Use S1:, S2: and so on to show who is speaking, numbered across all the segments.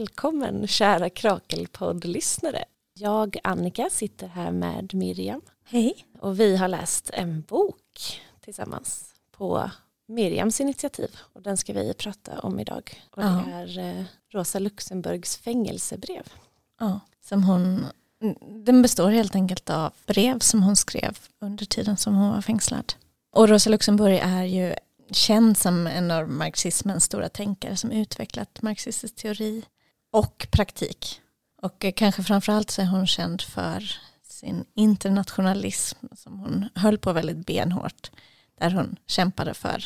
S1: Välkommen kära Krakelpodd-lyssnare. Jag, Annika, sitter här med Miriam.
S2: Hej.
S1: Och vi har läst en bok tillsammans på Miriams initiativ. Och den ska vi prata om idag. Och
S2: Ja.
S1: det är eh, Rosa Luxemburgs fängelsebrev.
S2: Ja, som hon, den består helt enkelt av brev som hon skrev under tiden som hon var fängslad. Och Rosa Luxemburg är ju känd som en av marxismens stora tänkare som utvecklat marxistisk teori och praktik. Och eh, kanske framförallt så är hon känd för sin internationalism som hon höll på väldigt benhårt. Där hon kämpade för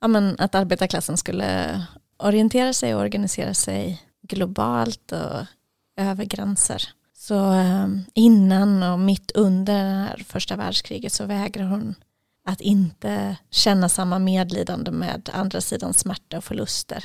S2: ja, men att arbetarklassen skulle orientera sig och organisera sig globalt och över gränser. Så eh, innan och mitt under det här första världskriget så vägrar hon att inte känna samma medlidande med andra sidans smärta och förluster.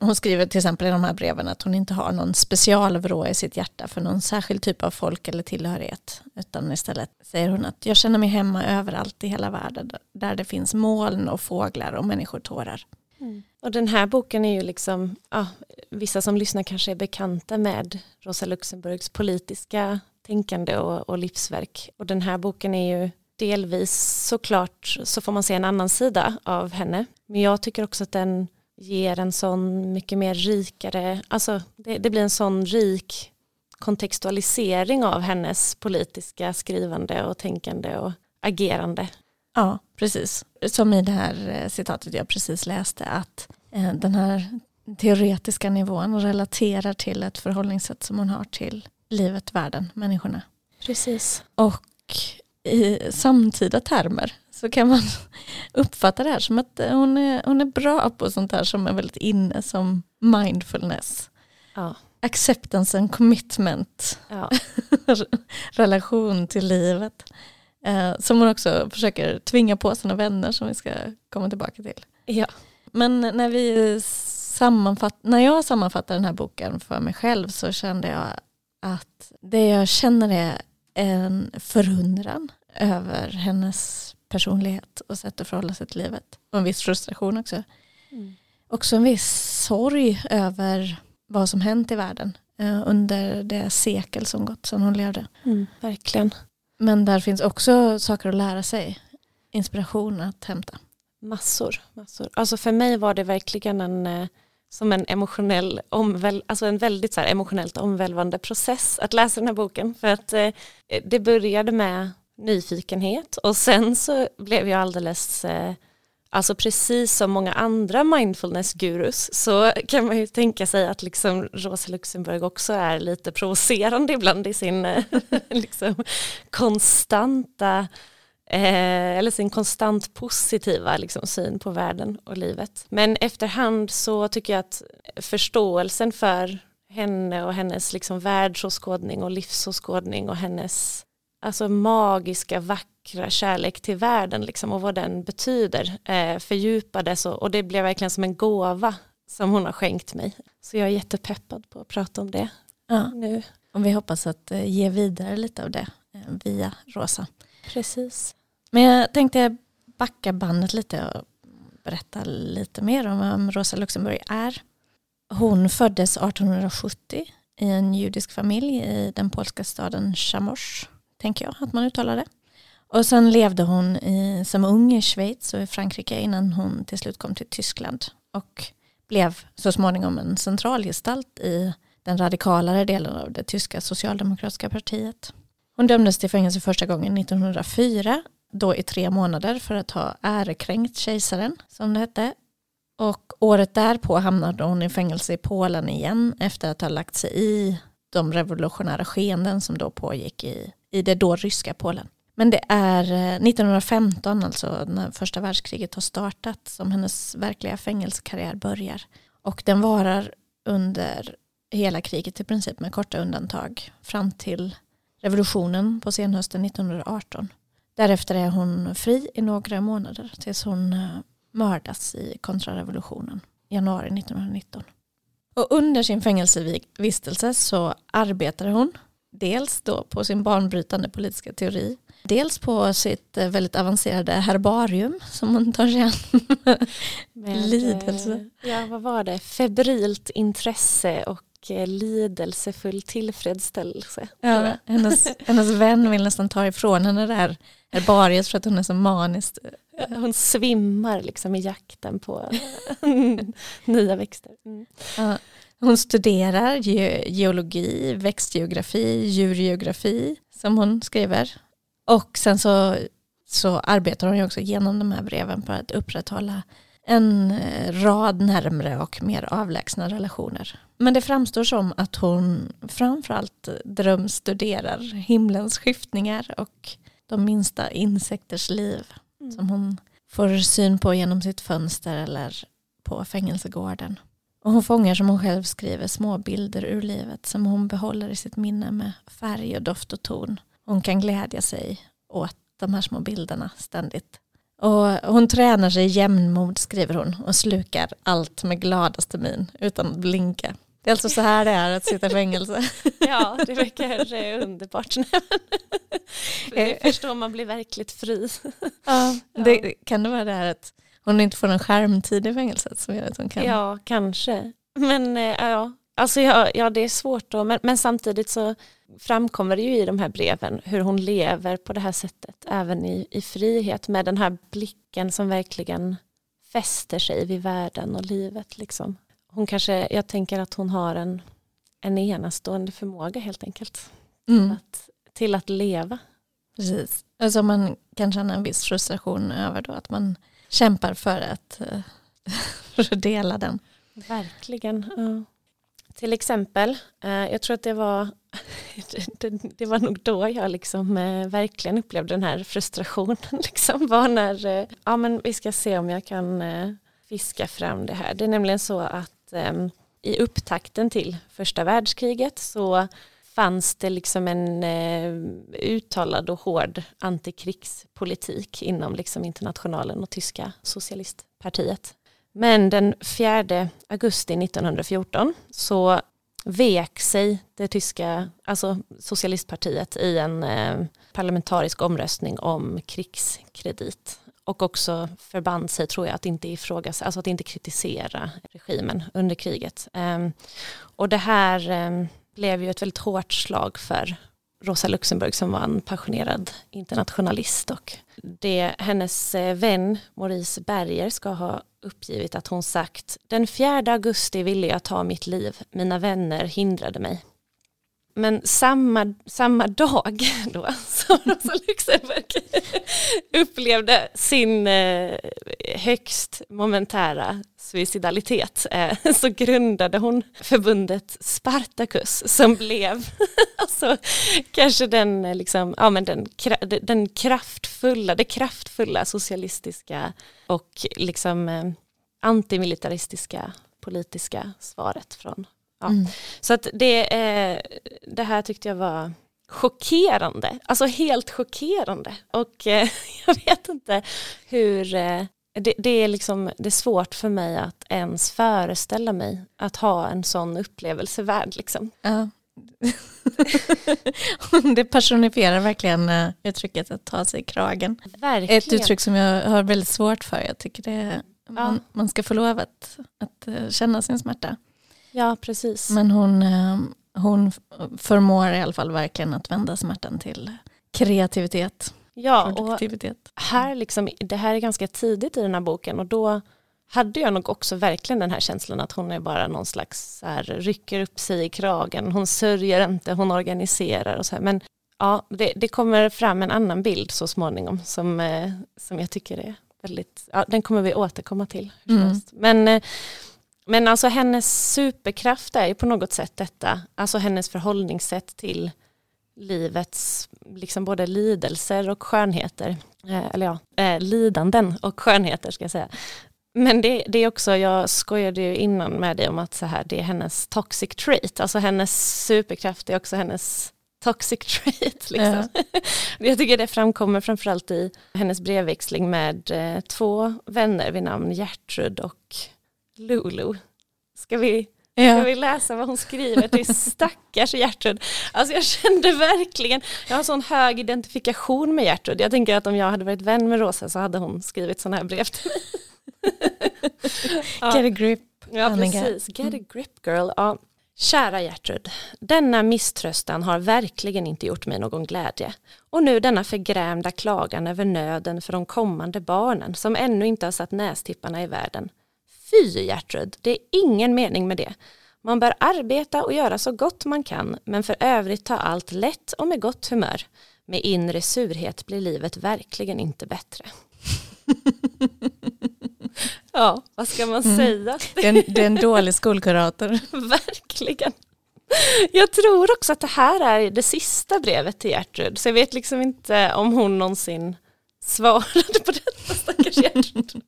S2: Hon skriver till exempel i de här breven att hon inte har någon specialvrå i sitt hjärta för någon särskild typ av folk eller tillhörighet. Utan istället säger hon att jag känner mig hemma överallt i hela världen där det finns moln och fåglar och människotårar. Mm.
S1: Och den här boken är ju liksom, ja, vissa som lyssnar kanske är bekanta med Rosa Luxemburgs politiska tänkande och, och livsverk. Och den här boken är ju delvis såklart så får man se en annan sida av henne. Men jag tycker också att den ger en sån mycket mer rikare, alltså det, det blir en sån rik kontextualisering av hennes politiska skrivande och tänkande och agerande.
S2: Ja, precis. Som i det här eh, citatet jag precis läste att eh, den här teoretiska nivån relaterar till ett förhållningssätt som hon har till livet, världen, människorna.
S1: Precis.
S2: Och i samtida termer så kan man uppfatta det här som att hon är, hon är bra på sånt här som är väldigt inne som mindfulness.
S1: Ja.
S2: Acceptance and commitment,
S1: Ja.
S2: relation till livet. Eh, som hon också försöker tvinga på sina vänner som vi ska komma tillbaka till.
S1: ja.
S2: Men när, vi sammanfatt, när jag sammanfattar den här boken för mig själv så kände jag att det jag känner är en förundran över hennes personlighet och sätt att förhålla sig till livet. Och en viss frustration också.
S1: Mm.
S2: Också en viss sorg över vad som hänt i världen eh, under det sekel som gått sedan hon levde.
S1: Mm, verkligen.
S2: Men där finns också saker att lära sig. Inspiration att hämta.
S1: Massor, massor. Alltså för mig var det verkligen en, eh, som en emotionell omväl, alltså en väldigt så emotionellt omvälvande process att läsa den här boken. För att eh, det började med nyfikenhet och sen så blev jag alldeles, eh, alltså precis som många andra mindfulness-gurus så kan man ju tänka sig att liksom Rosa Luxemburg också är lite provocerande ibland i sin eh, liksom konstanta Eh, eller sin konstant positiva liksom, syn på världen och livet. Men efterhand så tycker jag att förståelsen för henne och hennes liksom, världsåskådning och livsåskådning och hennes alltså, magiska, vackra kärlek till världen liksom, och vad den betyder eh, fördjupades och, och det blev verkligen som en gåva som hon har skänkt mig. Så jag är jättepeppad på att prata om det
S2: Ja.
S1: nu.
S2: Och vi hoppas att eh, ge vidare lite av det eh, via Rosa.
S1: Precis.
S2: Men jag tänkte backa bandet lite och berätta lite mer om vem Rosa Luxemburg är. Hon föddes 1870 i en judisk familj i den polska staden Chamors, tänker jag att man uttalar det. Och sen levde hon i, som ung i Schweiz och i Frankrike innan hon till slut kom till Tyskland och blev så småningom en centralgestalt i den radikalare delen av det tyska socialdemokratiska partiet. Hon dömdes till fängelse första gången 1904, då i tre månader för att ha ärekränkt kejsaren, som det hette. Och året därpå hamnade hon i fängelse i Polen igen efter att ha lagt sig i de revolutionära skeenden som då pågick i, i det då ryska Polen. Men det är eh, 1915, alltså när första världskriget har startat, som hennes verkliga fängelsekarriär börjar. Och den varar under hela kriget i princip med korta undantag fram till revolutionen på senhösten 1918. Därefter är hon fri i några månader tills hon eh, mördas i kontrarevolutionen i januari 1919. Och under sin fängelsevistelse så arbetade hon dels då på sin banbrytande politiska teori Dels på sitt eh, väldigt avancerade herbarium som hon tar sig an.
S1: Med,
S2: Lidelse.
S1: eh, Ja, vad var det? Febrilt intresse och eh, lidelsefull tillfredsställelse.
S2: Ja, hennes, hennes vän vill nästan ta ifrån henne det här herbariet för att hon är så manisk.
S1: Hon svimmar liksom i jakten på nya växter. Mm.
S2: Ja, hon studerar ge geologi, växtgeografi, djurgeografi som hon skriver. Och sen så, så arbetar hon ju också genom de här breven på att upprätthålla en eh, rad närmre och mer avlägsna relationer. Men det framstår som att hon framförallt drömstuderar himlens skiftningar och de minsta insekters liv som hon får syn på genom sitt fönster eller på fängelsegården. Och hon fångar som hon själv skriver små bilder ur livet som hon behåller i sitt minne med färg och doft och ton. Hon kan glädja sig åt de här små bilderna ständigt. Och hon tränar sig i jämnmod skriver hon och slukar allt med gladaste min utan att blinka. Det är alltså så här det är att sitta i fängelse.
S1: Ja, det verkar underbart. Det förstår man blir verkligt fri.
S2: Ja, det, kan det vara det här att hon inte får någon skärmtid i fängelset som gör att hon kan...
S1: Ja, kanske. Men eh, ja, alltså ja, ja, det är svårt då. Men, men samtidigt så framkommer det ju i de här breven hur hon lever på det här sättet även i, i frihet med den här blicken som verkligen fäster sig vid världen och livet. Liksom. Hon kanske, jag tänker att hon har en, en enastående förmåga helt enkelt
S2: Mm,
S1: att, till att leva.
S2: precis. Alltså man kan känna en viss frustration över då att man kämpar för att, eh, dela den.
S1: Verkligen. Ja. Till exempel, eh, jag tror att det var, det, var nog då jag liksom, eh, verkligen upplevde den här frustrationen. Liksom, var när, ja, men vi ska se om jag kan fiska fram det här. Det är nämligen så att ehm, i upptakten till första världskriget så fanns det liksom en eh, uttalad och hård antikrigspolitik inom liksom internationalen och tyska socialistpartiet. Men den 4 augusti 1914 så vek sig det tyska alltså socialistpartiet i en eh, parlamentarisk omröstning om krigskredit och också förband sig tror jag att inte ifrågasätta, alltså att inte kritisera regimen under kriget. Ehm, och det här ehm, blev ju ett väldigt hårt slag för Rosa Luxemburg som var en passionerad internationalist och det hennes eh, vän Maurice Berger ska ha uppgivit att hon sagt den 4 augusti ville jag ta mitt liv, mina vänner hindrade mig. Men samma, samma dag då som Rosa Luxemburg upplevde sin eh, högst momentära suicidalitet eh, så grundade hon förbundet Spartacus som blev alltså, kanske den, eh, liksom, ja, men den, den kraftfulla, det kraftfulla socialistiska och liksom antimilitaristiska politiska svaret från Ja.
S2: Mm.
S1: Så att det, eh, det här tyckte jag var chockerande, alltså helt chockerande. Och eh, jag vet inte hur, eh, det, det, är liksom, det är svårt för mig att ens föreställa mig att ha en sån upplevelsevärld. Liksom.
S2: Ja. det personifierar verkligen eh, uttrycket att ta sig i kragen.
S1: Verkligen.
S2: Ett uttryck som jag har väldigt svårt för. Jag tycker det, man, man ska få lov att, att eh, känna sin smärta.
S1: Ja, precis.
S2: Men hon, eh, hon förmår i alla fall verkligen att vända smärtan till kreativitet,
S1: ja, och här liksom, det här är ganska tidigt i den här boken och då hade jag nog också verkligen den här känslan att hon är bara någon slags så här, rycker upp sig i kragen, hon sörjer inte, hon organiserar och så här. Men ja, det, det kommer fram en annan bild så småningom som, eh, som jag tycker är väldigt, ja, den kommer vi återkomma till.
S2: Mm.
S1: Men, eh, men alltså hennes superkraft är ju på något sätt detta, alltså hennes förhållningssätt till livets liksom både lidelser och skönheter, eh, eller ja, eh, lidanden och skönheter ska jag säga. Men det, det är också, jag skojade ju innan med dig om att så här, det är hennes toxic trait, alltså hennes superkraft är också hennes toxic trait. Liksom. jag tycker det framkommer framförallt i hennes brevväxling med eh, två vänner vid namn Gertrud och Lulu. Ska vi Ja. Jag vill läsa vad hon skriver till stackars Gertrud. Alltså jag kände verkligen, jag har sån hög identifikation med Gertrud. Jag tänker att om jag hade varit vän med Rosa så hade hon skrivit sådana här brev till mig.
S2: ja. Get a grip.
S1: Ja, precis. Get a grip girl. Ja. Kära Gertrud, denna misströstan har verkligen inte gjort mig någon glädje. Och nu denna förgrämda klagan över nöden för de kommande barnen som ännu inte har satt nästipparna i världen. Fy Gertrud, det är ingen mening med det. Man bör arbeta och göra så gott man kan, men för övrigt ta allt lätt och med gott humör. Med inre surhet blir livet verkligen inte bättre. ja, vad ska man mm. säga?
S2: Det är, en, det är en dålig skolkurator.
S1: verkligen. Jag tror också att det här är det sista brevet till Gertrud, så jag vet liksom inte om hon någonsin svarade på detta stackars Gertrud.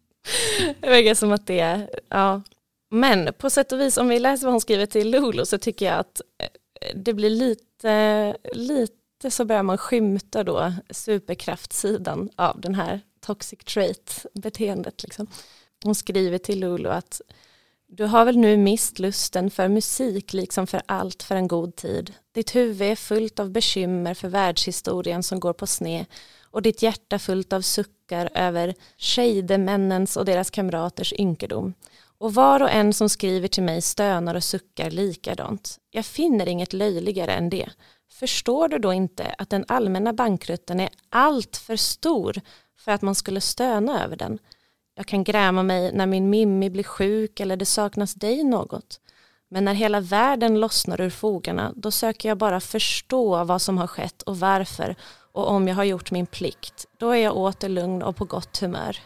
S1: Det verkar som att det är, ja. Men på sätt och vis om vi läser vad hon skriver till Lulu så tycker jag att eh, det blir lite, lite så börjar man skymta då superkraftsidan av den här toxic trait beteendet. Liksom. Hon skriver till Lulu att du har väl nu mist lusten för musik liksom för allt för en god tid. Ditt huvud är fullt av bekymmer för världshistorien som går på sne och ditt hjärta fullt av suckar över männens och deras kamraters ynkedom. Och var och en som skriver till mig stönar och suckar likadant. Jag finner inget löjligare än det. Förstår du då inte att den allmänna bankrutten är allt för stor för att man skulle stöna över den? Jag kan gräma mig när min Mimmi blir sjuk eller det saknas dig något. Men när hela världen lossnar ur fogarna då söker jag bara förstå vad som har skett och varför och om jag har gjort min plikt, då är jag åter lugn och på gott humör.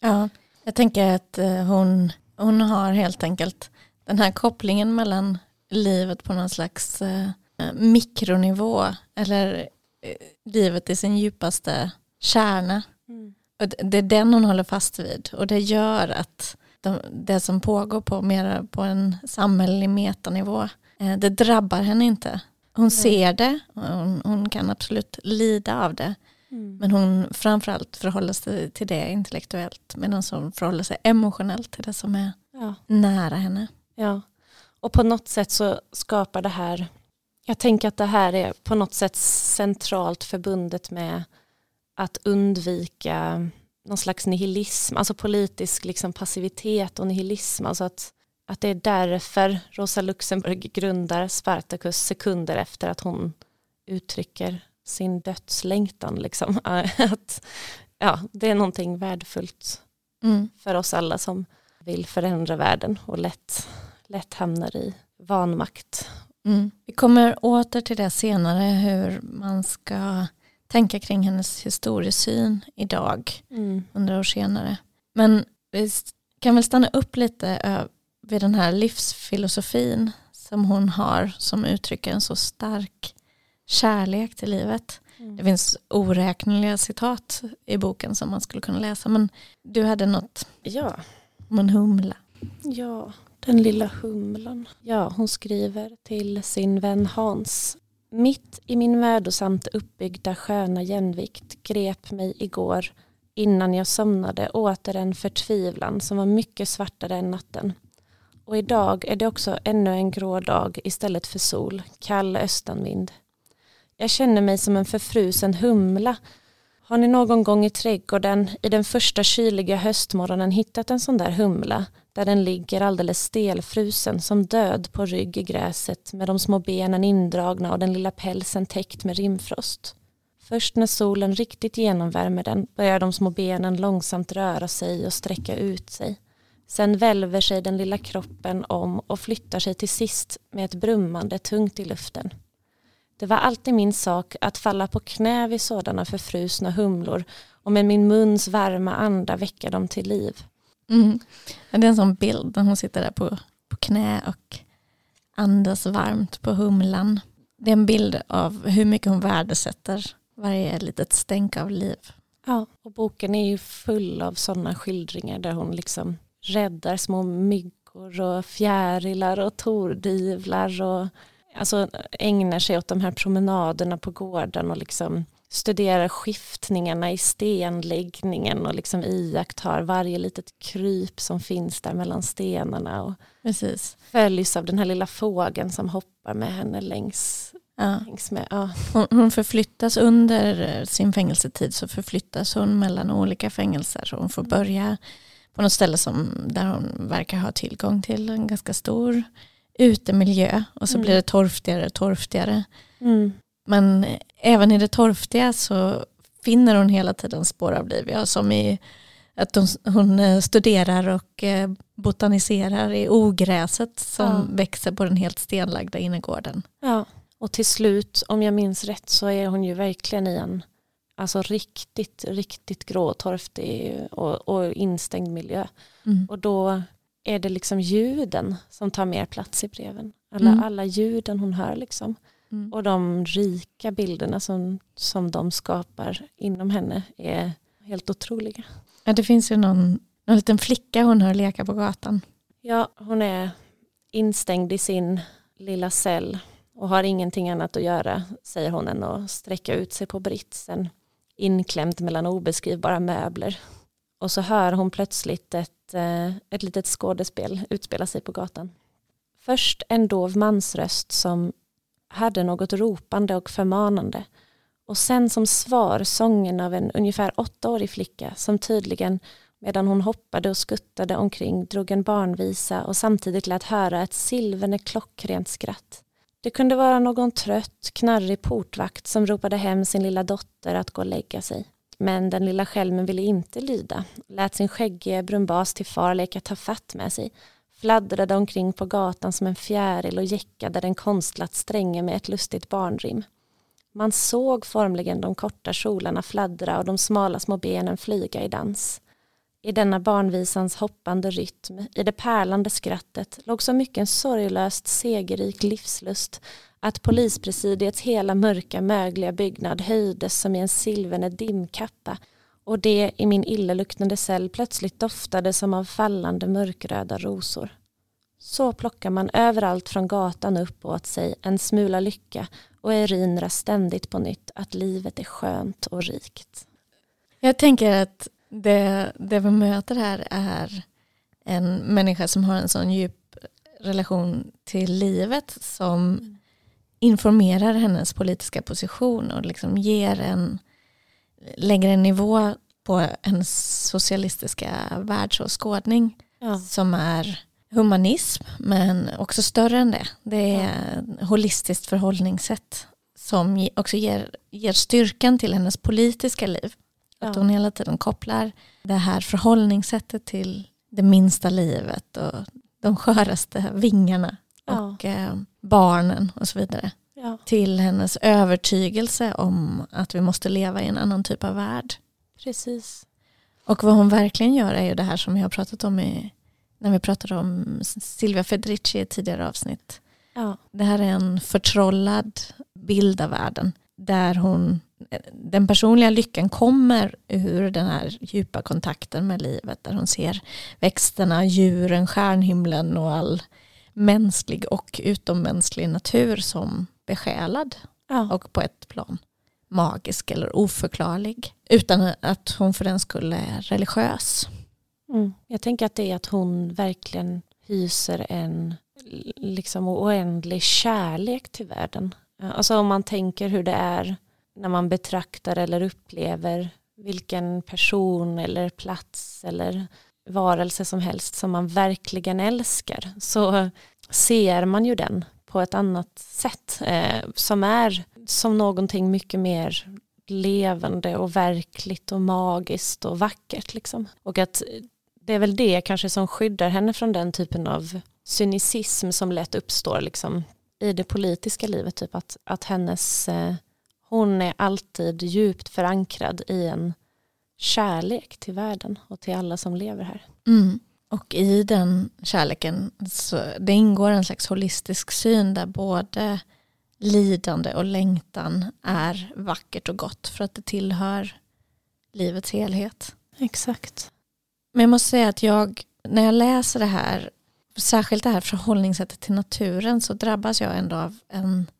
S2: Ja, jag tänker att eh, hon, hon har helt enkelt den här kopplingen mellan livet på någon slags eh, mikronivå eller eh, livet i sin djupaste kärna. Mm. Och det är den hon håller fast vid och det gör att de, det som pågår på, mer på en samhällelig metanivå, eh, det drabbar henne inte. Hon ser det, hon, hon kan absolut lida av det. Mm. Men hon framförallt förhåller sig till det intellektuellt medan hon förhåller sig emotionellt till det som är ja. nära henne.
S1: Ja, och på något sätt så skapar det här, jag tänker att det här är på något sätt centralt förbundet med att undvika någon slags nihilism, alltså politisk liksom passivitet och nihilism, alltså att att det är därför Rosa Luxemburg grundar Spartacus sekunder efter att hon uttrycker sin dödslängtan. Liksom. Att, ja, det är någonting värdefullt mm. för oss alla som vill förändra världen och lätt, lätt hamnar i vanmakt.
S2: Mm. Vi kommer åter till det senare hur man ska tänka kring hennes historiesyn idag, mm. hundra år senare. Men vi kan väl stanna upp lite vid den här livsfilosofin som hon har som uttrycker en så stark kärlek till livet. Mm. Det finns oräkneliga citat i boken som man skulle kunna läsa men du hade något
S1: ja.
S2: om en humla.
S1: Ja, den lilla humlan. Ja, hon skriver till sin vän Hans. Mitt i min mödosamt uppbyggda sköna jämvikt grep mig igår innan jag somnade åter en förtvivlan som var mycket svartare än natten. Och idag är det också ännu en grå dag istället för sol, kall östanvind. Jag känner mig som en förfrusen humla. Har ni någon gång i trädgården i den första kyliga höstmorgonen hittat en sån där humla där den ligger alldeles stelfrusen som död på rygg i gräset med de små benen indragna och den lilla pälsen täckt med rimfrost? Först när solen riktigt genomvärmer den börjar de små benen långsamt röra sig och sträcka ut sig. Sen välver sig den lilla kroppen om och flyttar sig till sist med ett brummande tungt i luften. Det var alltid min sak att falla på knä vid sådana förfrusna humlor och med min muns varma anda väcka dem till liv.
S2: Mm. Det är en sån bild när hon sitter där på, på knä och andas varmt på humlan. Det är en bild av hur mycket hon värdesätter varje litet stänk av liv.
S1: Ja, och boken är ju full av sådana skildringar där hon liksom räddar små myggor och fjärilar och tordivlar och alltså ägnar sig åt de här promenaderna på gården och liksom studerar skiftningarna i stenläggningen och liksom iakttar varje litet kryp som finns där mellan stenarna. Och
S2: Precis.
S1: Följs av den här lilla fågeln som hoppar med henne längs,
S2: Ja.
S1: längs med. Ja.
S2: Hon, hon förflyttas under sin fängelsetid så förflyttas hon mellan olika fängelser. Så hon får börja på något ställe som, där hon verkar ha tillgång till en ganska stor utemiljö. Och så
S1: Mm.
S2: blir det torftigare och torftigare.
S1: Mm.
S2: Men även i det torftiga så finner hon hela tiden spår av liv. Ja, som i att hon, hon eh, studerar och eh, botaniserar i ogräset som
S1: Ja.
S2: växer på den helt stenlagda innergården.
S1: Ja. Och till slut, om jag minns rätt, så är hon ju verkligen i en alltså riktigt, riktigt grå, torftig och, och instängd miljö.
S2: Mm.
S1: Och då är det liksom ljuden som tar mer plats i breven. Alla,
S2: Mm.
S1: alla ljuden hon hör liksom.
S2: Mm.
S1: Och de rika bilderna som, som de skapar inom henne är helt otroliga.
S2: Ja, det finns ju någon, någon liten flicka hon hör leka på gatan.
S1: Ja, hon är instängd i sin lilla cell och har ingenting annat att göra, säger hon, än att sträcka ut sig på britsen, inklämt mellan obeskrivbara möbler. Och så hör hon plötsligt ett, eh, ett litet skådespel utspela sig på gatan. Först en dov mansröst som hade något ropande och förmanande och sen som svar sången av en ungefär åttaårig flicka som tydligen medan hon hoppade och skuttade omkring drog en barnvisa och samtidigt lät höra ett silverne klockrent skratt. Det kunde vara någon trött, knarrig portvakt som ropade hem sin lilla dotter att gå och lägga sig. Men den lilla skälmen ville inte lyda, lät sin skäggige brumbas till far leka ta fatt med sig, fladdrade omkring på gatan som en fjäril och jäckade den konstlat stränge med ett lustigt barnrim. Man såg formligen de korta kjolarna fladdra och de smala små benen flyga i dans. I denna barnvisans hoppande rytm, i det pärlande skrattet, låg så mycket en sorglöst segerrik livslust att polispresidiets hela mörka mögliga byggnad höjdes som i en silverne dimkappa och det i min illaluktande cell plötsligt doftade som av fallande mörkröda rosor. Så plockar man överallt från gatan upp åt sig en smula lycka och erinrar ständigt på nytt att livet är skönt och rikt.
S2: Jag tänker att det, det vi möter här är en människa som har en sån djup relation till livet som informerar hennes politiska position och liksom ger en, lägger en nivå på hennes socialistiska världsåskådning
S1: Ja,
S2: som är humanism men också större än det. Det är ett holistiskt förhållningssätt som också ger, ger styrkan till hennes politiska liv. Att hon hela tiden kopplar det här förhållningssättet till det minsta livet och de sköraste vingarna och eh, barnen och så vidare.
S1: ja,
S2: Till hennes övertygelse om att vi måste leva i en annan typ av värld.
S1: precis.
S2: Och vad hon verkligen gör är ju det här som vi har pratat om i, när vi pratade om Silvia Federici i ett tidigare avsnitt.
S1: Ja,
S2: Det här är en förtrollad bild av världen där hon, den personliga lyckan kommer ur den här djupa kontakten med livet där hon ser växterna, djuren, stjärnhimlen och all mänsklig och utommänsklig natur som besjälad
S1: ja,
S2: och på ett plan magisk eller oförklarlig utan att hon för den skull är religiös.
S1: mm. Jag tänker att det är att hon verkligen hyser en liksom oändlig kärlek till världen. Alltså om man tänker hur det är när man betraktar eller upplever vilken person eller plats eller varelse som helst som man verkligen älskar så ser man ju den på ett annat sätt eh, som är som någonting mycket mer levande och verkligt och magiskt och vackert liksom. Och att det är väl det kanske som skyddar henne från den typen av cynicism som lätt uppstår liksom i det politiska livet. Typ att, att hennes, eh, hon är alltid djupt förankrad i en kärlek till världen och till alla som lever här.
S2: Mm. Och i den kärleken så det ingår en slags holistisk syn där både lidande och längtan är vackert och gott för att det tillhör livets helhet.
S1: Exakt.
S2: Men jag måste säga att jag, när jag läser det här, särskilt det här förhållningssättet till naturen så drabbas jag ändå av en,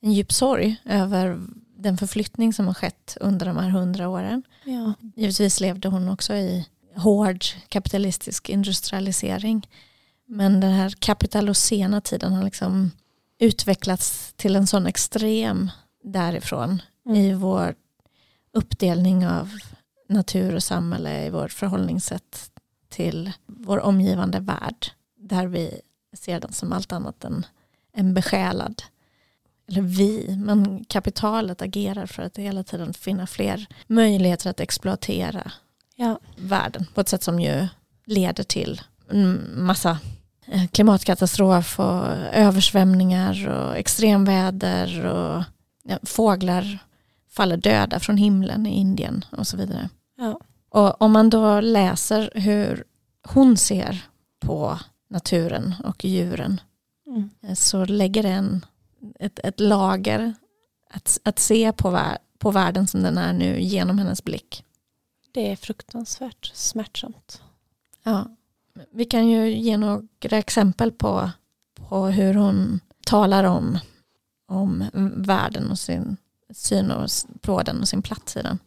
S2: en djup sorg över den förflyttning som har skett under de här hundra åren.
S1: Ja.
S2: Givetvis levde hon också i hård kapitalistisk industrialisering. Men den här kapitalocena tiden har liksom utvecklats till en sån extrem därifrån
S1: Mm.
S2: i vår uppdelning av natur och samhälle, i vårt förhållningssätt till vår omgivande värld. Där vi ser den som allt annat än en besjälad. Eller vi, men kapitalet agerar för att hela tiden finna fler möjligheter att exploatera
S1: Ja.
S2: världen på ett sätt som ju leder till en massa eh, klimatkatastrof och översvämningar och extremväder och fåglar faller döda från himlen i Indien och så vidare.
S1: Ja.
S2: Och om man då läser hur hon ser på naturen och djuren
S1: Mm.
S2: eh, så lägger det en, ett, ett lager att, att se på, vär, på världen som den är nu genom hennes blick.
S1: Det är fruktansvärt smärtsamt.
S2: Ja. Vi kan ju ge några exempel på, på hur hon talar om, om världen och sin syn och s- på den och sin plats i den.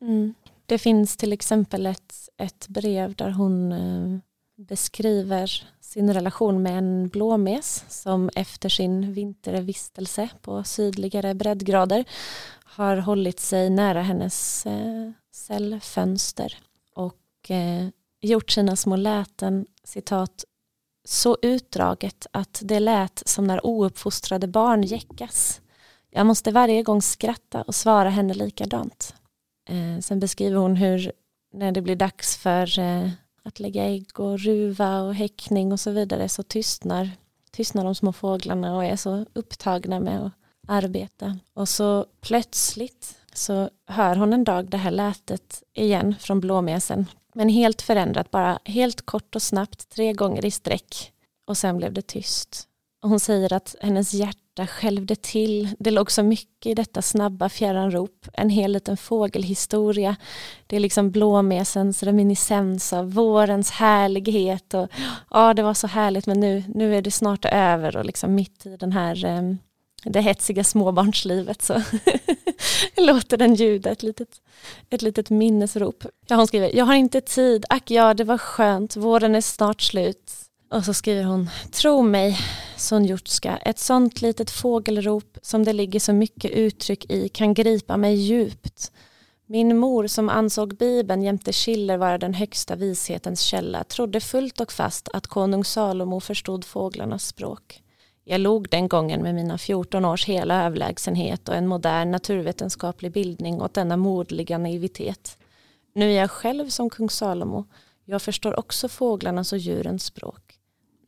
S1: Mm. Det finns till exempel ett, ett brev där hon eh, beskriver sin relation med en blåmes som efter sin vintervistelse på sydligare breddgrader har hållit sig nära hennes eh, cellfönster och eh, gjort sina små läten, citat, så utdraget att det lät som när ouppfostrade barn jäckas. Jag måste varje gång skratta och svara henne likadant. Eh, sen beskriver hon hur när det blir dags för eh, att lägga ägg och ruva och häckning och så vidare så tystnar, tystnar de små fåglarna och är så upptagna med att arbeta. Och så plötsligt så hör hon en dag det här lätet igen från blåmesen. Men helt förändrat, bara helt kort och snabbt, tre gånger i sträck. Och sen blev det tyst. Och hon säger att hennes hjärta skälvde till. Det låg så mycket i detta snabba fjärran rop. En hel liten fågelhistoria. Det är liksom blåmesens reminiscens av vårens härlighet. Och, ja, det var så härligt men nu, nu är det snart över och liksom mitt i den här eh, det hetsiga småbarnslivet så låter den ljuda ett litet, ett litet minnesrop. Ja, hon skriver, jag har inte tid, ack ja det var skönt, våren är snart slut. Och så skriver hon, tro mig Sonjutska, ett sånt litet fågelrop som det ligger så mycket uttryck i kan gripa mig djupt. Min mor som ansåg Bibeln jämte Schiller vara den högsta vishetens källa trodde fullt och fast att konung Salomo förstod fåglarnas språk. Jag log den gången med mina 14 års hela överlägsenhet och en modern naturvetenskaplig bildning åt denna modliga naivitet. Nu är jag själv som kung Salomo. Jag förstår också fåglarnas och djurens språk.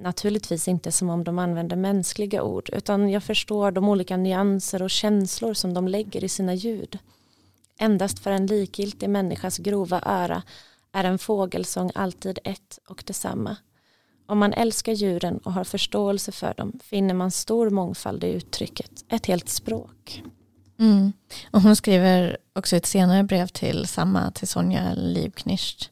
S1: Naturligtvis inte som om de använder mänskliga ord utan jag förstår de olika nyanser och känslor som de lägger i sina ljud. Endast för en likgiltig människas grova öra är en fågelsång alltid ett och detsamma. Om man älskar djuren och har förståelse för dem finner man stor mångfald i uttrycket, ett helt språk.
S2: Mm. Och hon skriver också ett senare brev till samma, till Sonja Livknist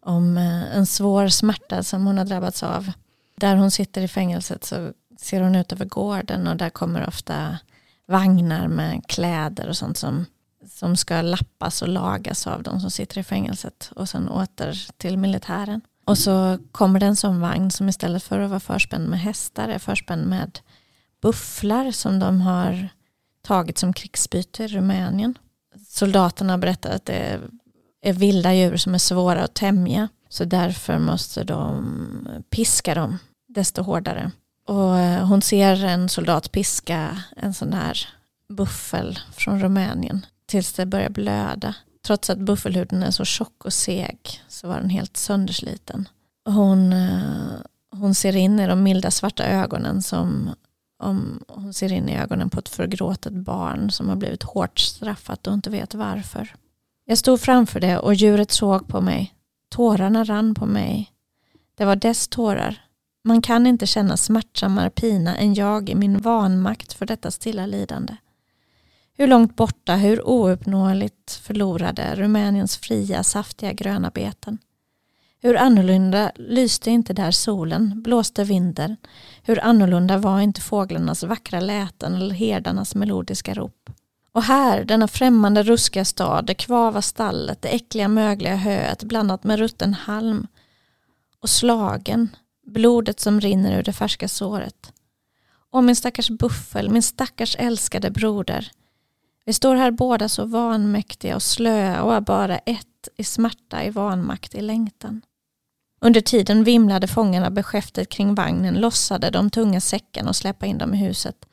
S2: om eh, en svår smärta som hon har drabbats av. Där hon sitter i fängelset så ser hon ut över gården och där kommer ofta vagnar med kläder och sånt som, som ska lappas och lagas av de som sitter i fängelset och sen åter till militären. Och så kommer det en sån vagn som istället för att vara förspänd med hästar är förspänd med bufflar som de har tagit som krigsbyte i Rumänien. Soldaterna berättar att det är vilda djur som är svåra att tämja. Så därför måste de piska dem desto hårdare. Och eh, hon ser en soldat piska en sån här buffel från Rumänien tills det börjar blöda. Trots att buffelhuden är så tjock och seg så var den helt söndersliten. Hon, eh, hon ser in i de milda svarta ögonen som om hon ser in i ögonen på ett förgråtet barn som har blivit hårt straffat och inte vet varför. Jag stod framför det och djuret såg på mig. Tårarna rann på mig. Det var dess tårar. Man kan inte känna smärtsammare pina än jag i min vanmakt för detta stilla lidande. Hur långt borta, hur ouppnåeligt förlorade Rumäniens fria, saftiga gröna beten. Hur annorlunda lyste inte där solen, blåste vinden. Hur annorlunda var inte fåglarnas vackra läten eller herdarnas melodiska rop. Och här, denna främmande ruskiga stad, det kvava stallet, det äckliga mögliga höet blandat med rutten halm och slagen, blodet som rinner ur det färska såret. Och min stackars buffel, min stackars älskade broder. Vi står här båda så vanmäktiga och slöa och är bara ett i smärta, i vanmakt, i längtan. Under tiden vimlade fångarna beskäftet kring vagnen, lossade de tunga säckarna och släppa in dem i huset.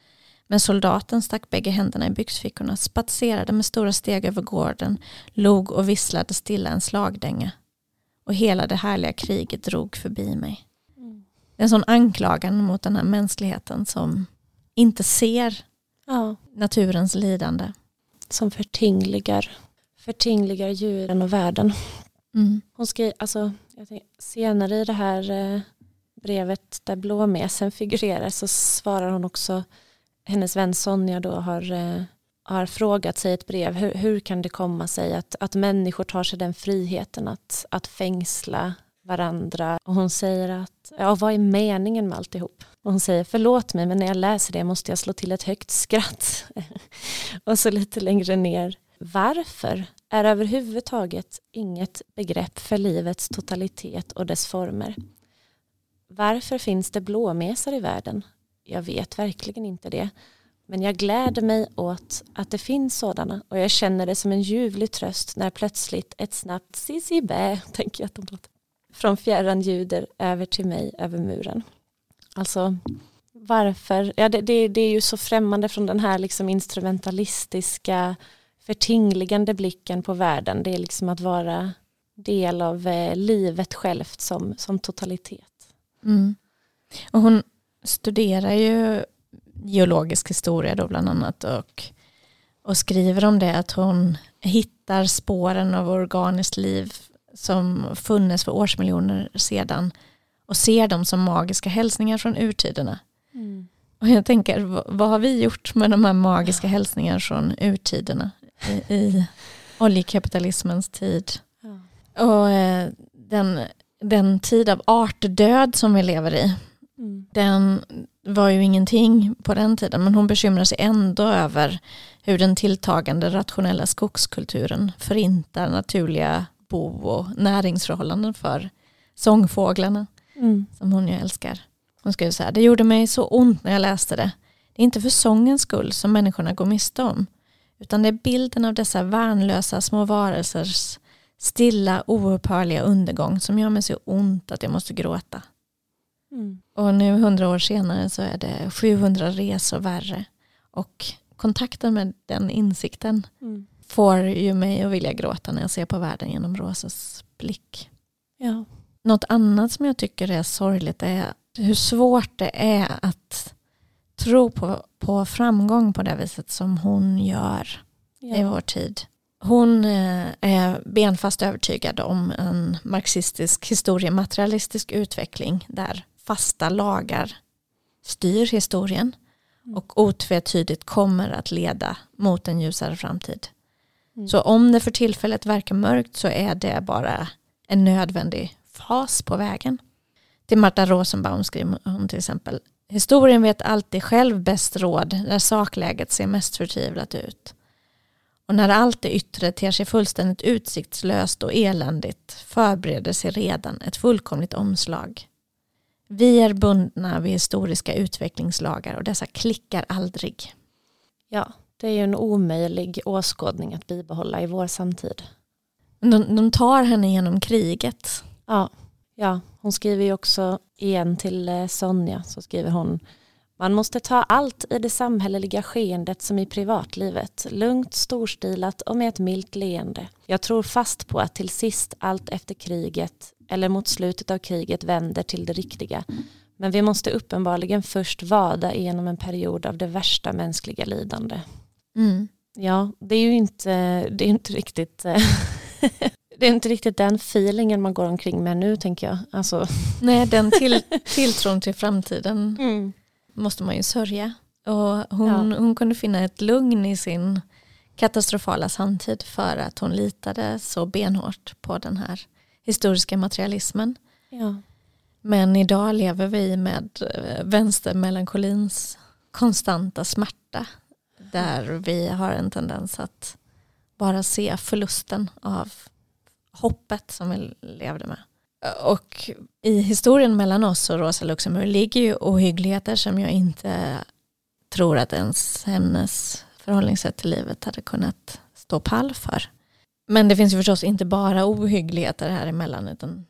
S2: Men soldaten stack bägge händerna i byxfickorna, spatserade med stora steg över gården, log och visslade stilla en slagdänga. Och hela det härliga kriget drog förbi mig. En sån anklagan mot den här mänskligheten som inte ser ja. naturens lidande.
S1: Som förtingligar, förtingligar djuren och världen. Mm. Hon skrev, alltså, tänker, senare i det här eh, brevet där blåmesen figurerar så svarar hon också hennes vän Sonja då har, eh, har frågat sig ett brev hur, hur kan det komma sig att, att människor tar sig den friheten att, att fängsla varandra och hon säger att ja, vad är meningen med alltihop? Och hon säger förlåt mig men när jag läser det måste jag slå till ett högt skratt. och så lite längre ner varför är överhuvudtaget inget begrepp för livets totalitet och dess former? Varför finns det blåmesar i världen? Jag vet verkligen inte det. Men jag gläder mig åt att det finns sådana och jag känner det som en ljuvlig tröst när plötsligt ett snabbt sissi bä, tänker jag att de låter, från fjärran ljuder över till mig över muren. Alltså varför, ja det, det, det är ju så främmande från den här liksom instrumentalistiska förtingligande blicken på världen. Det är liksom att vara del av eh, livet självt som, som totalitet.
S2: Mm. Och hon studerar ju geologisk historia då bland annat och, och skriver om det att hon hittar spåren av organiskt liv som funnits för årsmiljoner sedan och ser dem som magiska hälsningar från urtiderna. Mm. Och jag tänker, vad har vi gjort med de här magiska hälsningarna från urtiderna? i, i oljekapitalismens tid. Ja. Och eh, den, den tid av artdöd som vi lever i, mm. den var ju ingenting på den tiden, men hon bekymrar sig ändå över hur den tilltagande rationella skogskulturen förintar naturliga bo och näringsförhållanden för sångfåglarna, mm. som hon ju älskar. Hon skriver så här, det gjorde mig så ont när jag läste det. Det är inte för sångens skull som människorna går miste om, utan det är bilden av dessa värnlösa små varelsers stilla oupphörliga undergång som gör mig så ont att jag måste gråta. Mm. Och nu hundra år senare så är det 700 resor värre. Och kontakten med den insikten mm. Får ju mig att vilja gråta när jag ser på världen genom Rosas blick. Ja. Något annat som jag tycker är sorgligt är hur svårt det är att tro på, på framgång på det viset som hon gör ja. i vår tid. Hon eh, är benfast övertygad om en marxistisk historiematerialistisk utveckling där fasta lagar styr historien mm. och otvetydigt kommer att leda mot en ljusare framtid. Mm. Så om det för tillfället verkar mörkt så är det bara en nödvändig fas på vägen. Till Marta Rosenbaum skriver hon till exempel Historien vet alltid själv bäst råd när sakläget ser mest förtvivlat ut. Och när allt det yttre ter sig fullständigt utsiktslöst och eländigt förbereder sig redan ett fullkomligt omslag. Vi är bundna vid historiska utvecklingslagar och dessa klickar aldrig.
S1: Ja, det är ju en omöjlig åskådning att bibehålla i vår samtid.
S2: De, de tar henne genom kriget.
S1: Ja. Ja, hon skriver ju också igen till eh, Sonja så skriver hon man måste ta allt i det samhälleliga skeendet som i privatlivet, lugnt, storstilat och med ett milt leende. Jag tror fast på att till sist allt efter kriget eller mot slutet av kriget vänder till det riktiga. Men vi måste uppenbarligen först vada igenom en period av det värsta mänskliga lidande. Mm. Ja, det är ju inte, det är inte riktigt eh, det är inte riktigt den feelingen man går omkring med nu tänker jag. Alltså.
S2: Nej, den till, tilltron till framtiden mm. måste man ju sörja. Och hon, ja. hon kunde finna ett lugn i sin katastrofala samtid för att hon litade så benhårt på den här historiska materialismen. Ja. Men idag lever vi med vänstermelankolins konstanta smärta där vi har en tendens att bara se förlusten av hoppet som vi levde med. Och i historien mellan oss och Rosa Luxemburg ligger ju ohyggligheter som jag inte tror att ens hennes förhållningssätt till livet hade kunnat stå pall för. Men det finns ju förstås inte bara ohyggligheter här emellan utan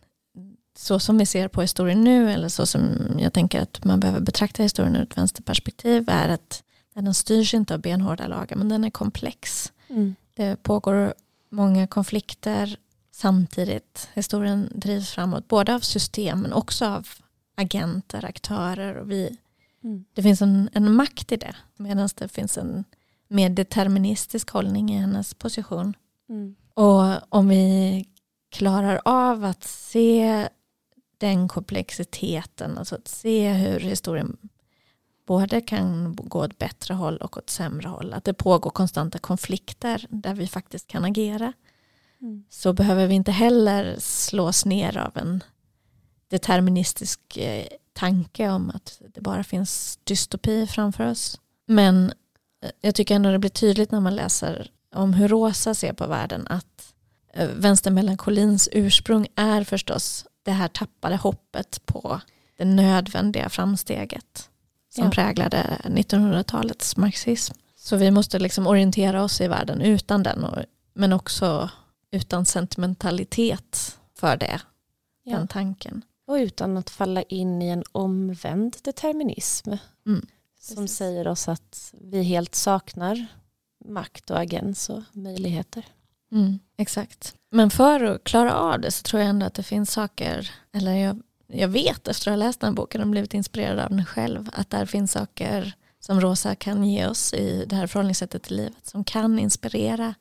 S2: så som vi ser på historien nu eller så som jag tänker att man behöver betrakta historien ur ett vänsterperspektiv är att den styrs inte av benhårda lagar men den är komplex. Mm. Det pågår många konflikter samtidigt. Historien drivs framåt både av system men också av agenter, aktörer och vi. Mm. Det finns en, en makt i det medan det finns en mer deterministisk hållning i hennes position. Mm. Och om vi klarar av att se den komplexiteten, alltså att se hur historien både kan gå åt bättre håll och åt sämre håll. Att det pågår konstanta konflikter där vi faktiskt kan agera. Mm. Så behöver vi inte heller slås ner av en deterministisk eh, tanke om att det bara finns dystopi framför oss. Men eh, jag tycker ändå det blir tydligt när man läser om hur Rosa ser på världen att eh, vänstermelankolins ursprung är förstås det här tappade hoppet på det nödvändiga framsteget som ja. präglade 1900-talets marxism. Så vi måste liksom orientera oss i världen utan den, men också utan sentimentalitet för det, ja. den tanken.
S1: Och utan att falla in i en omvänd determinism mm, som säger oss att vi helt saknar makt och agens och möjligheter.
S2: Mm, exakt. Men för att klara av det så tror jag ändå att det finns saker, eller jag, jag vet efter att ha läst den boken och blivit inspirerad av den själv, att där finns saker som Rosa kan ge oss i det här förhållningssättet till livet som kan inspirera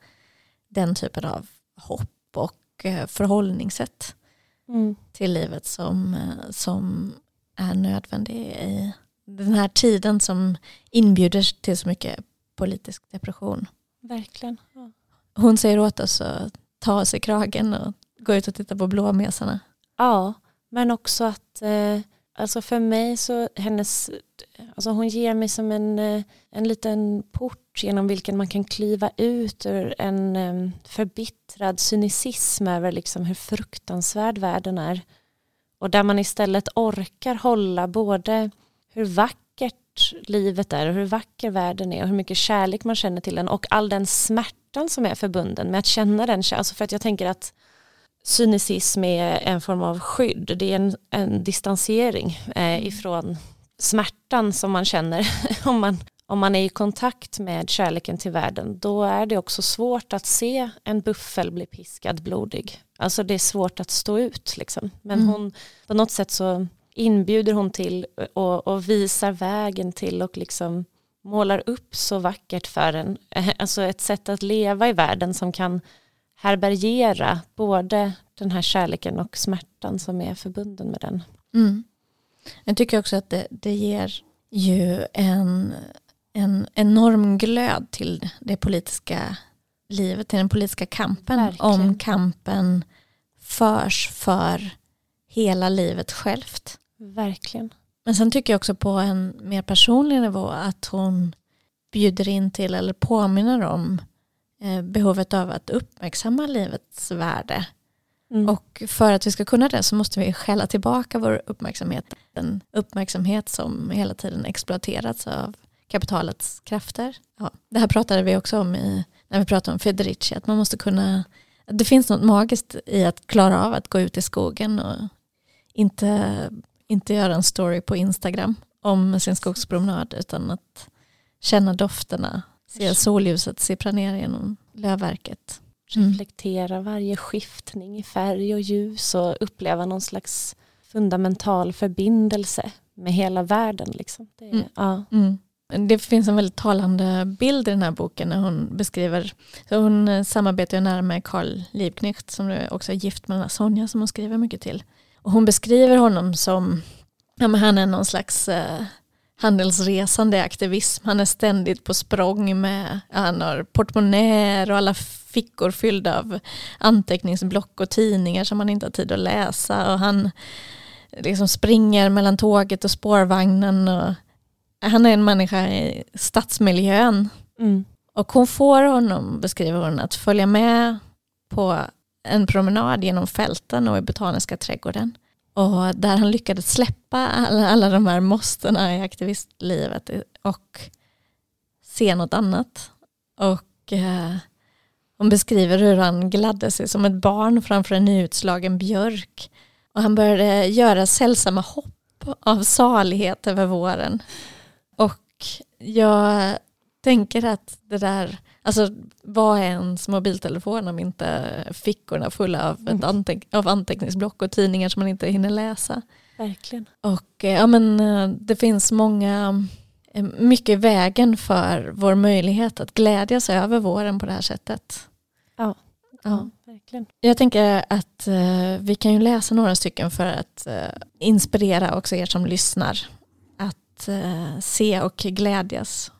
S2: den typen av hopp och eh, förhållningssätt mm. till livet som, eh, som är nödvändig i den här tiden som inbjuder till så mycket politisk depression.
S1: Verkligen. Ja.
S2: Hon säger åt oss att ta oss i kragen och gå ut och titta på blåmesarna.
S1: Ja, men också att eh, alltså för mig så hennes, alltså hon ger mig som en, eh, en liten port genom vilken man kan kliva ut ur en eh, förbittrad cynism över liksom hur fruktansvärd världen är. Och där man istället orkar hålla både hur vackert livet är och hur vacker världen är och hur mycket kärlek man känner till den och all den smärtan som är förbunden med att känna den. Alltså för att jag tänker att cynicism är en form av skydd. Det är en, en distansering eh, mm. ifrån smärtan som man känner om man, om man är i kontakt med kärleken till världen. Då är det också svårt att se en buffel bli piskad blodig. Alltså det är svårt att stå ut. Liksom. Men mm. hon, på något sätt så inbjuder hon till och, och visar vägen till och liksom målar upp så vackert för en. Alltså ett sätt att leva i världen som kan härbärgera både den här kärleken och smärtan som är förbunden med den.
S2: Mm. Jag tycker också att det, det ger ju en, en enorm glöd till det politiska livet, till den politiska kampen. Verkligen. Om kampen förs för hela livet självt.
S1: Verkligen.
S2: Men sen tycker jag också på en mer personlig nivå att hon bjuder in till eller påminner om behovet av att uppmärksamma livets värde. Mm. Och för att vi ska kunna det så måste vi skälla tillbaka vår uppmärksamhet. En uppmärksamhet som hela tiden exploaterats av kapitalets krafter. Ja, det här pratade vi också om i, när vi pratade om Federici, att man måste kunna, det finns något magiskt i att klara av att gå ut i skogen och inte, inte göra en story på Instagram om sin skogspromenad utan att känna dofterna Se solljuset sippra ner genom lövverket.
S1: Mm. Reflektera varje skiftning i färg och ljus och uppleva någon slags fundamental förbindelse med hela världen. Liksom. Det, mm. Ja.
S2: Mm. Det finns en väldigt talande bild i den här boken när hon beskriver, så hon eh, samarbetar nära med Carl Liebknecht som också är gift med Sonja som hon skriver mycket till. Och hon beskriver honom som, ja men han är någon slags eh, handelsresande aktivism. Han är ständigt på språng med, han har portmonnäer och alla fickor fyllda av anteckningsblock och tidningar som han inte har tid att läsa. Och han liksom springer mellan tåget och spårvagnen. Och han är en människa i stadsmiljön
S1: Mm.
S2: Och hon får honom, beskriver hon, att följa med på en promenad genom fälten och i botaniska trädgården. Och där han lyckades släppa alla, alla de här måstena i aktivistlivet och se något annat. Och eh, hon beskriver hur han gladde sig som ett barn framför en nyutslagen björk. Och han började göra sällsamma hopp av salighet över våren. Och jag tänker att det där, alltså vad är ens mobiltelefon om inte fickorna fulla av, ett anteck av anteckningsblock och tidningar som man inte hinner läsa.
S1: Verkligen.
S2: Och eh, ja, men, eh, det finns många, eh, mycket vägen för vår möjlighet att glädjas över våren på det här sättet.
S1: Ja,
S2: Ja.
S1: verkligen.
S2: Jag tänker att eh, vi kan ju läsa några stycken för att eh, inspirera också er som lyssnar att eh, se och glädjas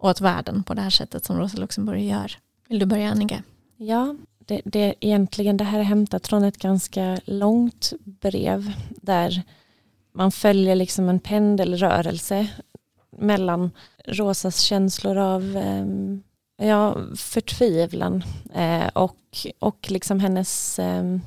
S2: åt världen på det här sättet som Rosa Luxemburg gör. Vill du börja Annika?
S1: Ja, det, det, egentligen, det här är hämtat från ett ganska långt brev där man följer liksom en pendelrörelse mellan Rosas känslor av ehm, ja, förtvivlan eh, och, och liksom hennes ehm,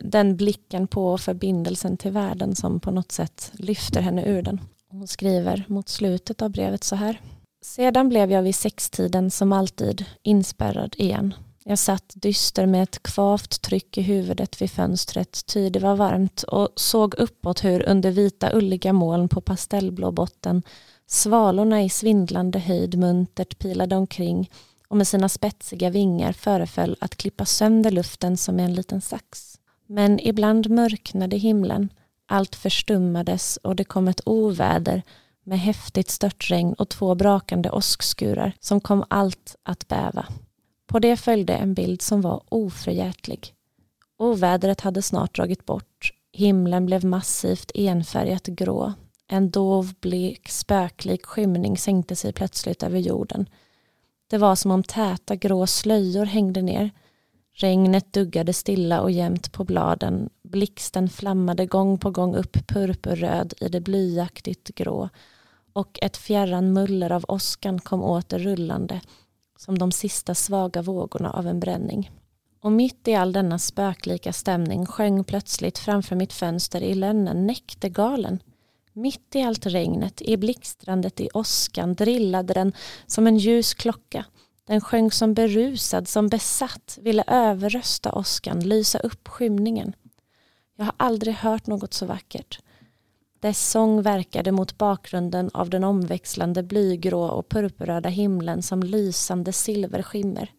S1: den blicken på förbindelsen till världen som på något sätt lyfter henne ur den. Hon skriver mot slutet av brevet så här. Sedan blev jag vid sextiden som alltid inspärrad igen. Jag satt dyster med ett kvavt tryck i huvudet vid fönstret, ty det var varmt och såg uppåt hur under vita ulliga moln på pastellblå botten svalorna i svindlande höjd muntert pilade omkring och med sina spetsiga vingar föreföll att klippa sönder luften som med en liten sax. Men ibland mörknade himlen, allt förstummades och det kom ett oväder med häftigt störtregn och två brakande åskskurar som kom allt att bäva. På det följde en bild som var oförgätlig. Ovädret hade snart dragit bort. Himlen blev massivt enfärgat grå. En dov, blek, spöklik skymning sänkte sig plötsligt över jorden. Det var som om täta grå slöjor hängde ner. Regnet duggade stilla och jämnt på bladen. Blixten flammade gång på gång upp purpurröd i det blyaktigt grå och ett fjärran muller av åskan kom åter rullande som de sista svaga vågorna av en bränning. Och mitt i all denna spöklika stämning sjöng plötsligt framför mitt fönster i lönnen näktergalen. Mitt i allt regnet, i blixtrandet i åskan drillade den som en ljus klocka. Den sjöng som berusad, som besatt, ville överrösta åskan, lysa upp skymningen. Jag har aldrig hört något så vackert. Dess sång verkade mot bakgrunden av den omväxlande blygrå och purpurröda himlen som lysande silverskimmer.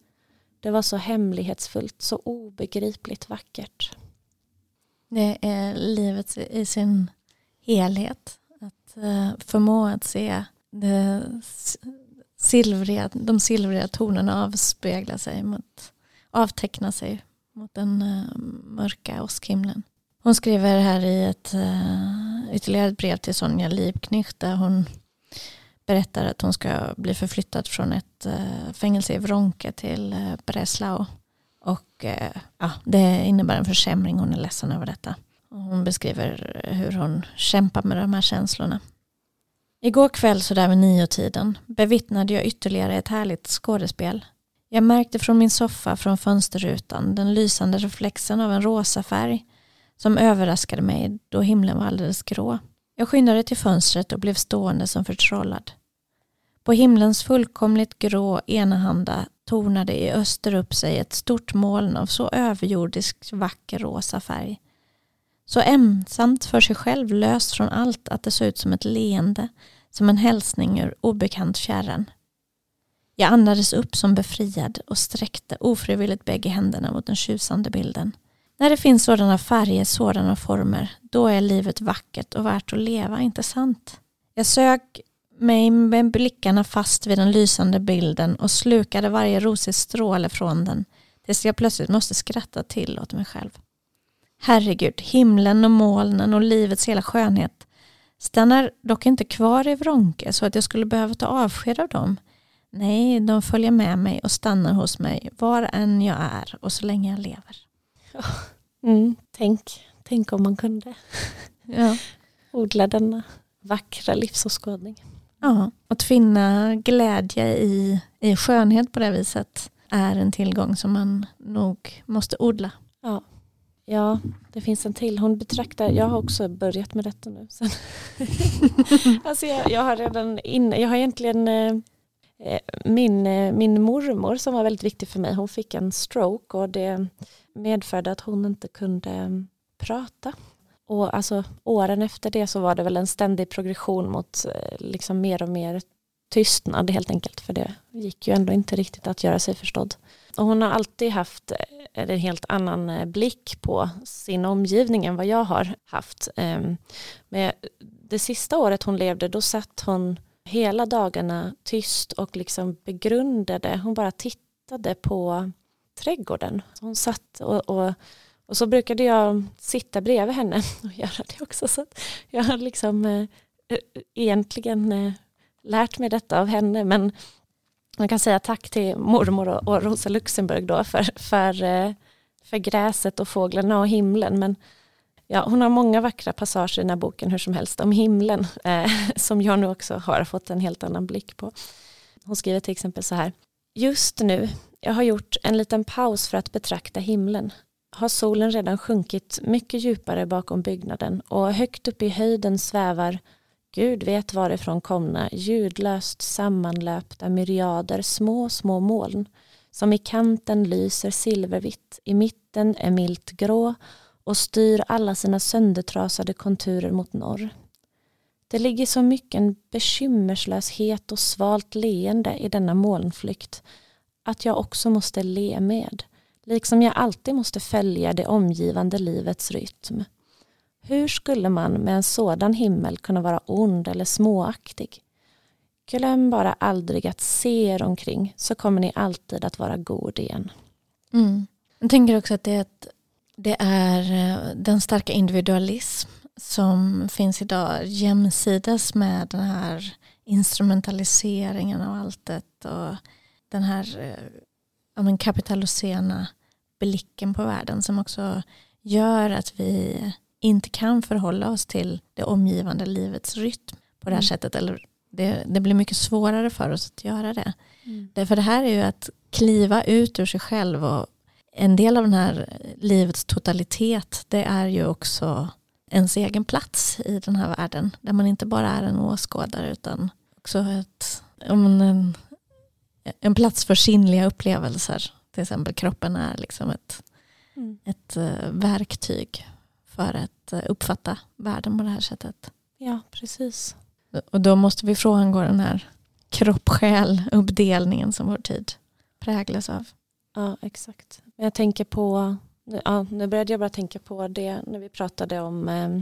S1: Det var så hemlighetsfullt, så obegripligt vackert.
S2: Det är livet i sin helhet. Att eh, förmå att se det silvriga, de silvriga tonerna avspegla sig mot, avteckna sig mot den eh, mörka åskhimlen. Hon skriver här i ett eh, ytterligare ett brev till Sonja Liebknecht där hon berättar att hon ska bli förflyttad från ett eh, fängelse i Vronke till eh, Breslau. Och eh, ja, det innebär en försämring, hon är ledsen över detta. Hon beskriver hur hon kämpar med de här känslorna. Igår kväll sådär vid niotiden bevittnade jag ytterligare ett härligt skådespel. Jag märkte från min soffa från fönsterrutan den lysande reflexen av en rosa färg som överraskade mig då himlen var alldeles grå. Jag skyndade till fönstret och blev stående som förtrollad. På himlens fullkomligt grå enahanda tornade i öster upp sig ett stort moln av så överjordiskt vacker rosa färg. Så ensamt för sig själv löst från allt att det såg ut som ett leende, som en hälsning ur obekant fjärran. Jag andades upp som befriad och sträckte ofrivilligt bägge händerna mot den tjusande bilden. När det finns sådana färger, sådana former, då är livet vackert och värt att leva, inte sant? Jag sög mig med blickarna fast vid den lysande bilden och slukade varje rosig stråle från den tills jag plötsligt måste skratta till åt mig själv. Herregud, himlen och molnen och livets hela skönhet stannar dock inte kvar i Vronke så att jag skulle behöva ta avsked av dem. Nej, de följer med mig och stannar hos mig var än jag är och så länge jag lever.
S1: Mm, tänk, tänk om man kunde
S2: Ja.
S1: odla denna vackra livsåskådning.
S2: Ja, att finna glädje i, i skönhet på det viset är en tillgång som man nog måste odla.
S1: Ja. ja, det finns en till. Hon betraktar, jag har också börjat med detta nu. Sen. alltså jag, jag har redan inne, jag har egentligen eh, Eh, min, eh, min mormor som var väldigt viktig för mig, hon fick en stroke och det medförde att hon inte kunde mm, prata. Och alltså, åren efter det så var det väl en ständig progression mot eh, liksom mer och mer tystnad helt enkelt. För det gick ju ändå inte riktigt att göra sig förstådd. Och hon har alltid haft en helt annan blick på sin omgivning än vad jag har haft. Ehm, men det sista året hon levde då satt hon hela dagarna tyst och liksom begrundade. Hon bara tittade på trädgården. Hon satt och, och, och så brukade jag sitta bredvid henne och göra det också. Så jag har liksom eh, eh, egentligen eh, lärt mig detta av henne. Men man kan säga tack till mormor och, och Rosa Luxemburg då för, för, eh, för gräset och fåglarna och himlen. Men ja, hon har många vackra passager i den här boken hur som helst om himlen eh, som jag nu också har fått en helt annan blick på. Hon skriver till exempel så här. Just nu, jag har gjort en liten paus för att betrakta himlen. Har solen redan sjunkit mycket djupare bakom byggnaden och högt upp i höjden svävar Gud vet varifrån komna ljudlöst sammanlöpta myriader små, små moln som i kanten lyser silvervitt, i mitten är milt grå och styr alla sina söndertrasade konturer mot norr. Det ligger så mycket bekymmerslöshet och svalt leende i denna molnflykt att jag också måste le med, liksom jag alltid måste följa det omgivande livets rytm. Hur skulle man med en sådan himmel kunna vara ond eller småaktig? Glöm bara aldrig att se er omkring så kommer ni alltid att vara god igen.
S2: Mm. Jag tänker också att det är, ett, det är eh, den starka individualism som finns idag jämsides med den här instrumentaliseringen av alltet och den här eh, ja, men kapitalocena blicken på världen som också gör att vi inte kan förhålla oss till det omgivande livets rytm på det här mm. sättet. Eller det, det, blir mycket svårare för oss att göra det. Mm. Därför det här är ju att kliva ut ur sig själv och en del av den här livets totalitet det är ju också ens egen plats i den här världen. Där man inte bara är en åskådare utan också ett, en, en plats för sinnliga upplevelser. Till exempel kroppen är liksom ett, mm. ett uh, verktyg för att eh, uppfatta världen på det här sättet.
S1: Ja, precis.
S2: Och då måste vi frångå den här kropp-själ-uppdelningen som vår tid präglas av.
S1: Ja, exakt. Jag tänker på, ja, nu började jag bara tänka på det när vi pratade om eh,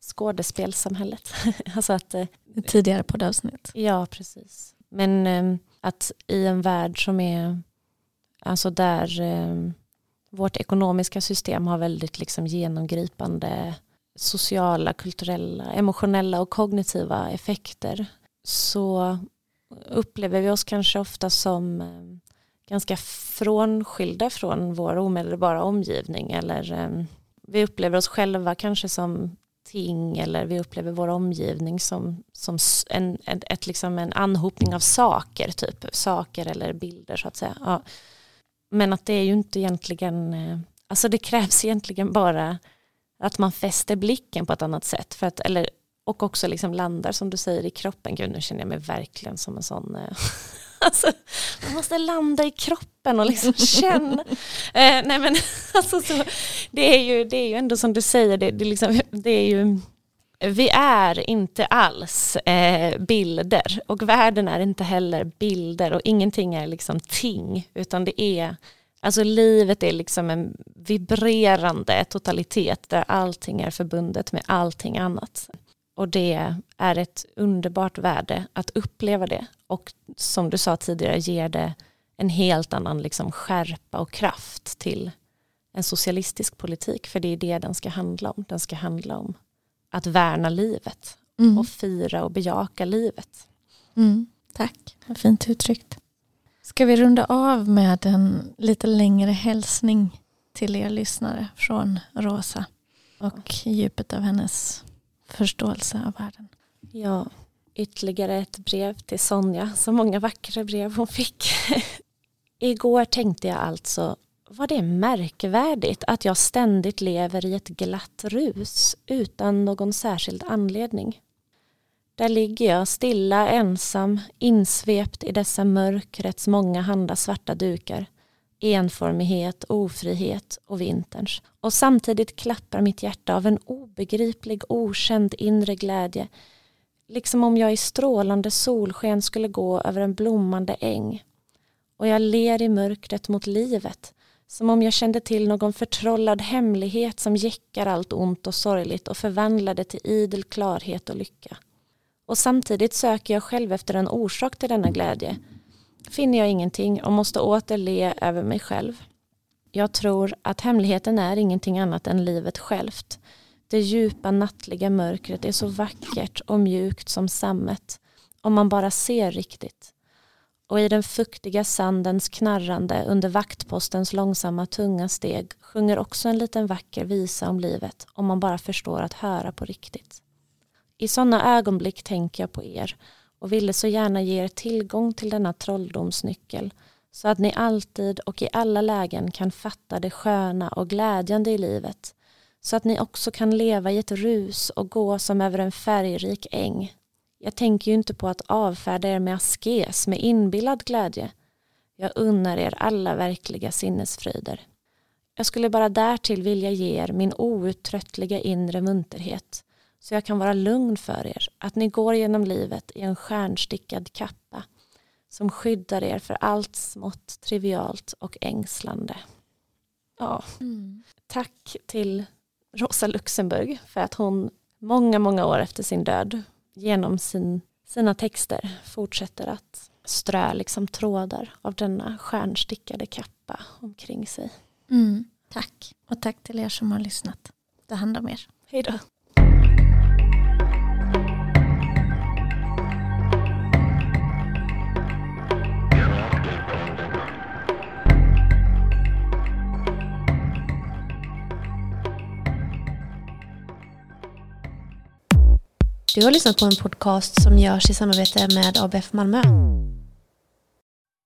S1: skådespelsamhället. alltså att, eh,
S2: Tidigare poddavsnitt.
S1: Ja, precis. Men eh, att i en värld som är, alltså där eh, vårt ekonomiska system har väldigt liksom genomgripande sociala, kulturella, emotionella och kognitiva effekter så upplever vi oss kanske ofta som eh, ganska frånskilda från vår omedelbara omgivning eller ehm, vi upplever oss själva kanske som ting eller vi upplever vår omgivning som, som en, ett, ett, liksom en anhopning av saker, typ saker eller bilder så att säga. Ja. Men att det är ju inte egentligen, eh, alltså det krävs egentligen bara att man fäster blicken på ett annat sätt. För att, eller, och också liksom landar som du säger i kroppen. Gud nu känner jag mig verkligen som en sån eh, Alltså, man måste landa i kroppen och liksom känna. eh, nej men alltså så, det, är ju, det är ju ändå som du säger, det, det, liksom, det är ju vi är inte alls eh, bilder och världen är inte heller bilder och ingenting är liksom ting utan det är Alltså livet är liksom en vibrerande totalitet där allting är förbundet med allting annat. Och det är ett underbart värde att uppleva det. Och som du sa tidigare ger det en helt annan liksom skärpa och kraft till en socialistisk politik. För det är det den ska handla om. Den ska handla om att värna livet mm. och fira och bejaka livet.
S2: Mm. Tack, vad fint uttryckt. Ska vi runda av med en lite längre hälsning till er lyssnare från Rosa och djupet av hennes förståelse av världen.
S1: Ja, Ytterligare ett brev till Sonja, så många vackra brev hon fick. Igår tänkte jag alltså, var det märkvärdigt att jag ständigt lever i ett glatt rus utan någon särskild anledning. Där ligger jag stilla, ensam, insvept i dessa mörkrets många handa svarta dukar. Enformighet, ofrihet och vinterns. Och samtidigt klappar mitt hjärta av en obegriplig, okänd inre glädje. Liksom om jag i strålande solsken skulle gå över en blommande äng. Och jag ler i mörkret mot livet. Som om jag kände till någon förtrollad hemlighet som jäckar allt ont och sorgligt och förvandlade till idel klarhet och lycka. Och samtidigt söker jag själv efter en orsak till denna glädje. Finner jag ingenting och måste åter le över mig själv. Jag tror att hemligheten är ingenting annat än livet självt. Det djupa nattliga mörkret är så vackert och mjukt som sammet om man bara ser riktigt. Och i den fuktiga sandens knarrande under vaktpostens långsamma tunga steg sjunger också en liten vacker visa om livet om man bara förstår att höra på riktigt. I sådana ögonblick tänker jag på er och ville så gärna ge er tillgång till denna trolldomsnyckel så att ni alltid och i alla lägen kan fatta det sköna och glädjande i livet så att ni också kan leva i ett rus och gå som över en färgrik äng. Jag tänker ju inte på att avfärda er med askes, med inbillad glädje. Jag unnar er alla verkliga sinnesfröjder. Jag skulle bara därtill vilja ge er min outtröttliga inre munterhet så jag kan vara lugn för er att ni går genom livet i en stjärnstickad kappa som skyddar er för allt smått trivialt och ängslande. Ja. Mm. Tack till Rosa Luxemburg för att hon många, många år efter sin död genom sin, sina texter fortsätter att strö liksom trådar av denna stjärnstickade kappa omkring sig.
S2: Mm. Tack. Och tack till er som har lyssnat. Ta hand om er.
S1: Hej då.
S3: Du har lyssnat på en podcast som görs i samarbete med ABF Malmö.